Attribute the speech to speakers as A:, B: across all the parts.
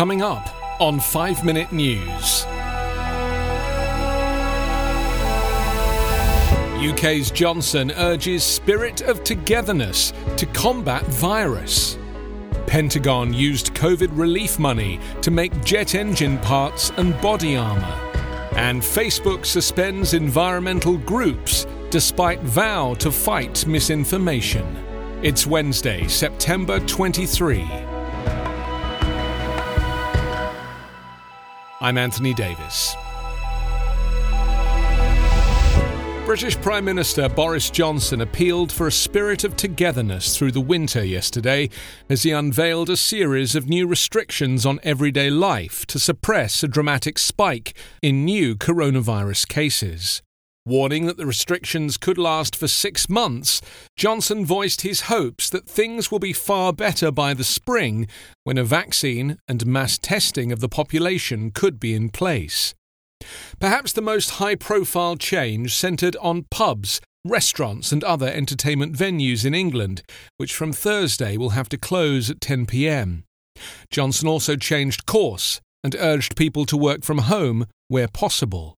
A: Coming up on 5 Minute News. UK's Johnson urges spirit of togetherness to combat virus. Pentagon used COVID relief money to make jet engine parts and body armour. And Facebook suspends environmental groups despite vow to fight misinformation. It's Wednesday, September 23. I'm Anthony Davis. British Prime Minister Boris Johnson appealed for a spirit of togetherness through the winter yesterday as he unveiled a series of new restrictions on everyday life to suppress a dramatic spike in new coronavirus cases. Warning that the restrictions could last for six months, Johnson voiced his hopes that things will be far better by the spring when a vaccine and mass testing of the population could be in place. Perhaps the most high profile change centred on pubs, restaurants, and other entertainment venues in England, which from Thursday will have to close at 10 pm. Johnson also changed course and urged people to work from home where possible.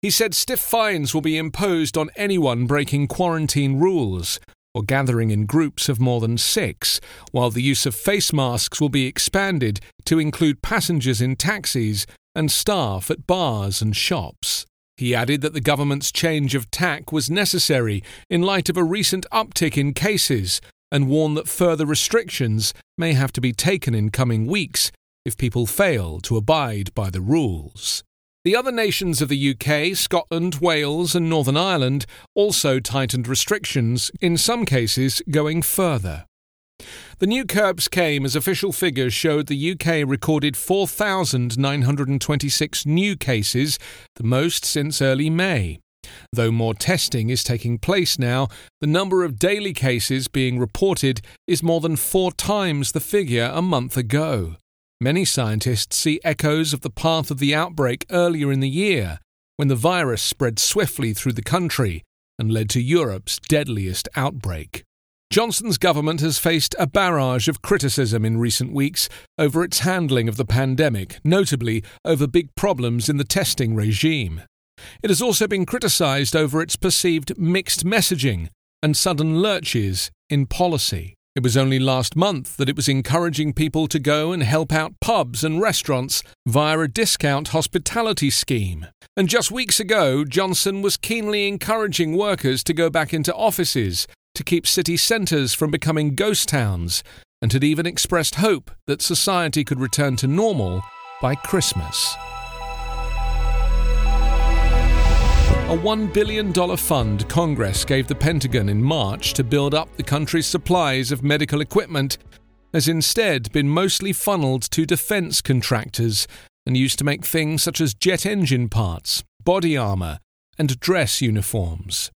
A: He said stiff fines will be imposed on anyone breaking quarantine rules or gathering in groups of more than six, while the use of face masks will be expanded to include passengers in taxis and staff at bars and shops. He added that the government's change of tack was necessary in light of a recent uptick in cases and warned that further restrictions may have to be taken in coming weeks if people fail to abide by the rules. The other nations of the UK, Scotland, Wales, and Northern Ireland also tightened restrictions, in some cases going further. The new curbs came as official figures showed the UK recorded 4,926 new cases, the most since early May. Though more testing is taking place now, the number of daily cases being reported is more than four times the figure a month ago. Many scientists see echoes of the path of the outbreak earlier in the year, when the virus spread swiftly through the country and led to Europe's deadliest outbreak. Johnson's government has faced a barrage of criticism in recent weeks over its handling of the pandemic, notably over big problems in the testing regime. It has also been criticised over its perceived mixed messaging and sudden lurches in policy. It was only last month that it was encouraging people to go and help out pubs and restaurants via a discount hospitality scheme. And just weeks ago, Johnson was keenly encouraging workers to go back into offices to keep city centres from becoming ghost towns, and had even expressed hope that society could return to normal by Christmas. A $1 billion fund Congress gave the Pentagon in March to build up the country's supplies of medical equipment has instead been mostly funneled to defence contractors and used to make things such as jet engine parts, body armour, and dress uniforms.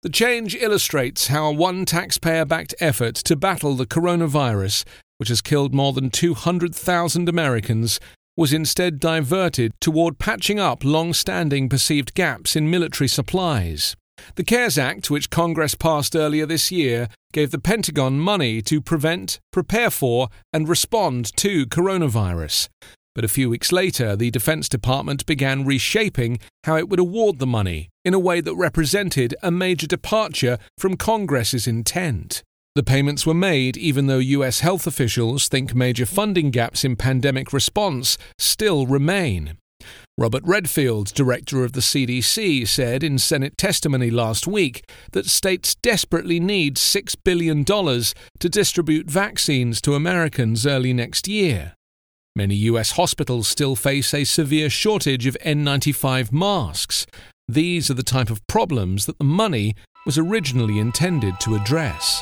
A: The change illustrates how one taxpayer backed effort to battle the coronavirus, which has killed more than 200,000 Americans, was instead diverted toward patching up long standing perceived gaps in military supplies. The CARES Act, which Congress passed earlier this year, gave the Pentagon money to prevent, prepare for, and respond to coronavirus. But a few weeks later, the Defense Department began reshaping how it would award the money in a way that represented a major departure from Congress's intent. The payments were made even though US health officials think major funding gaps in pandemic response still remain. Robert Redfield, director of the CDC, said in Senate testimony last week that states desperately need $6 billion to distribute vaccines to Americans early next year. Many US hospitals still face a severe shortage of N95 masks. These are the type of problems that the money was originally intended to address.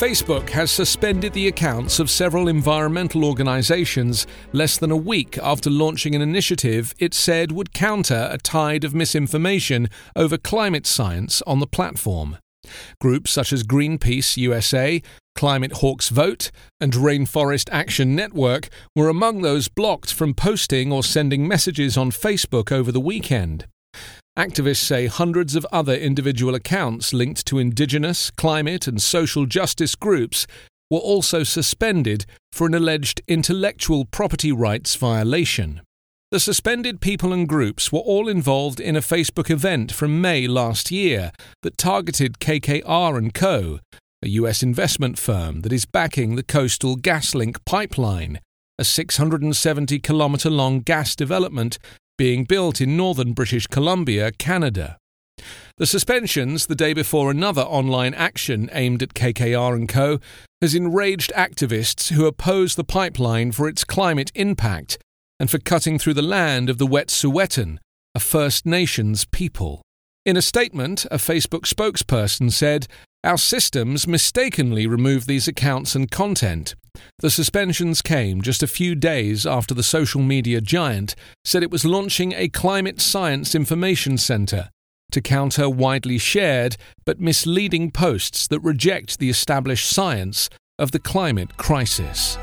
A: Facebook has suspended the accounts of several environmental organizations less than a week after launching an initiative it said would counter a tide of misinformation over climate science on the platform. Groups such as Greenpeace USA, Climate Hawks Vote, and Rainforest Action Network were among those blocked from posting or sending messages on Facebook over the weekend. Activists say hundreds of other individual accounts linked to indigenous, climate, and social justice groups were also suspended for an alleged intellectual property rights violation. The suspended people and groups were all involved in a Facebook event from May last year that targeted KKR & Co., a US investment firm that is backing the Coastal GasLink pipeline, a 670 kilometre long gas development being built in northern British Columbia, Canada. The suspensions, the day before another online action aimed at KKR & Co., has enraged activists who oppose the pipeline for its climate impact and for cutting through the land of the Wet'suwet'en, a First Nations people. In a statement, a Facebook spokesperson said, Our systems mistakenly removed these accounts and content. The suspensions came just a few days after the social media giant said it was launching a climate science information centre to counter widely shared but misleading posts that reject the established science of the climate crisis.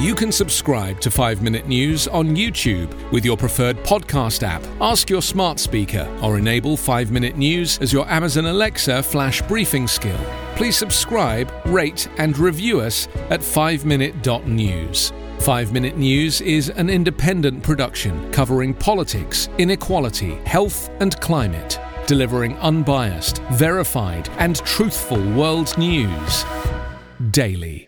A: You can subscribe to 5 Minute News on YouTube with your preferred podcast app. Ask your smart speaker or enable 5 Minute News as your Amazon Alexa flash briefing skill. Please subscribe, rate, and review us at 5minute.news. 5 Minute News is an independent production covering politics, inequality, health, and climate, delivering unbiased, verified, and truthful world news daily.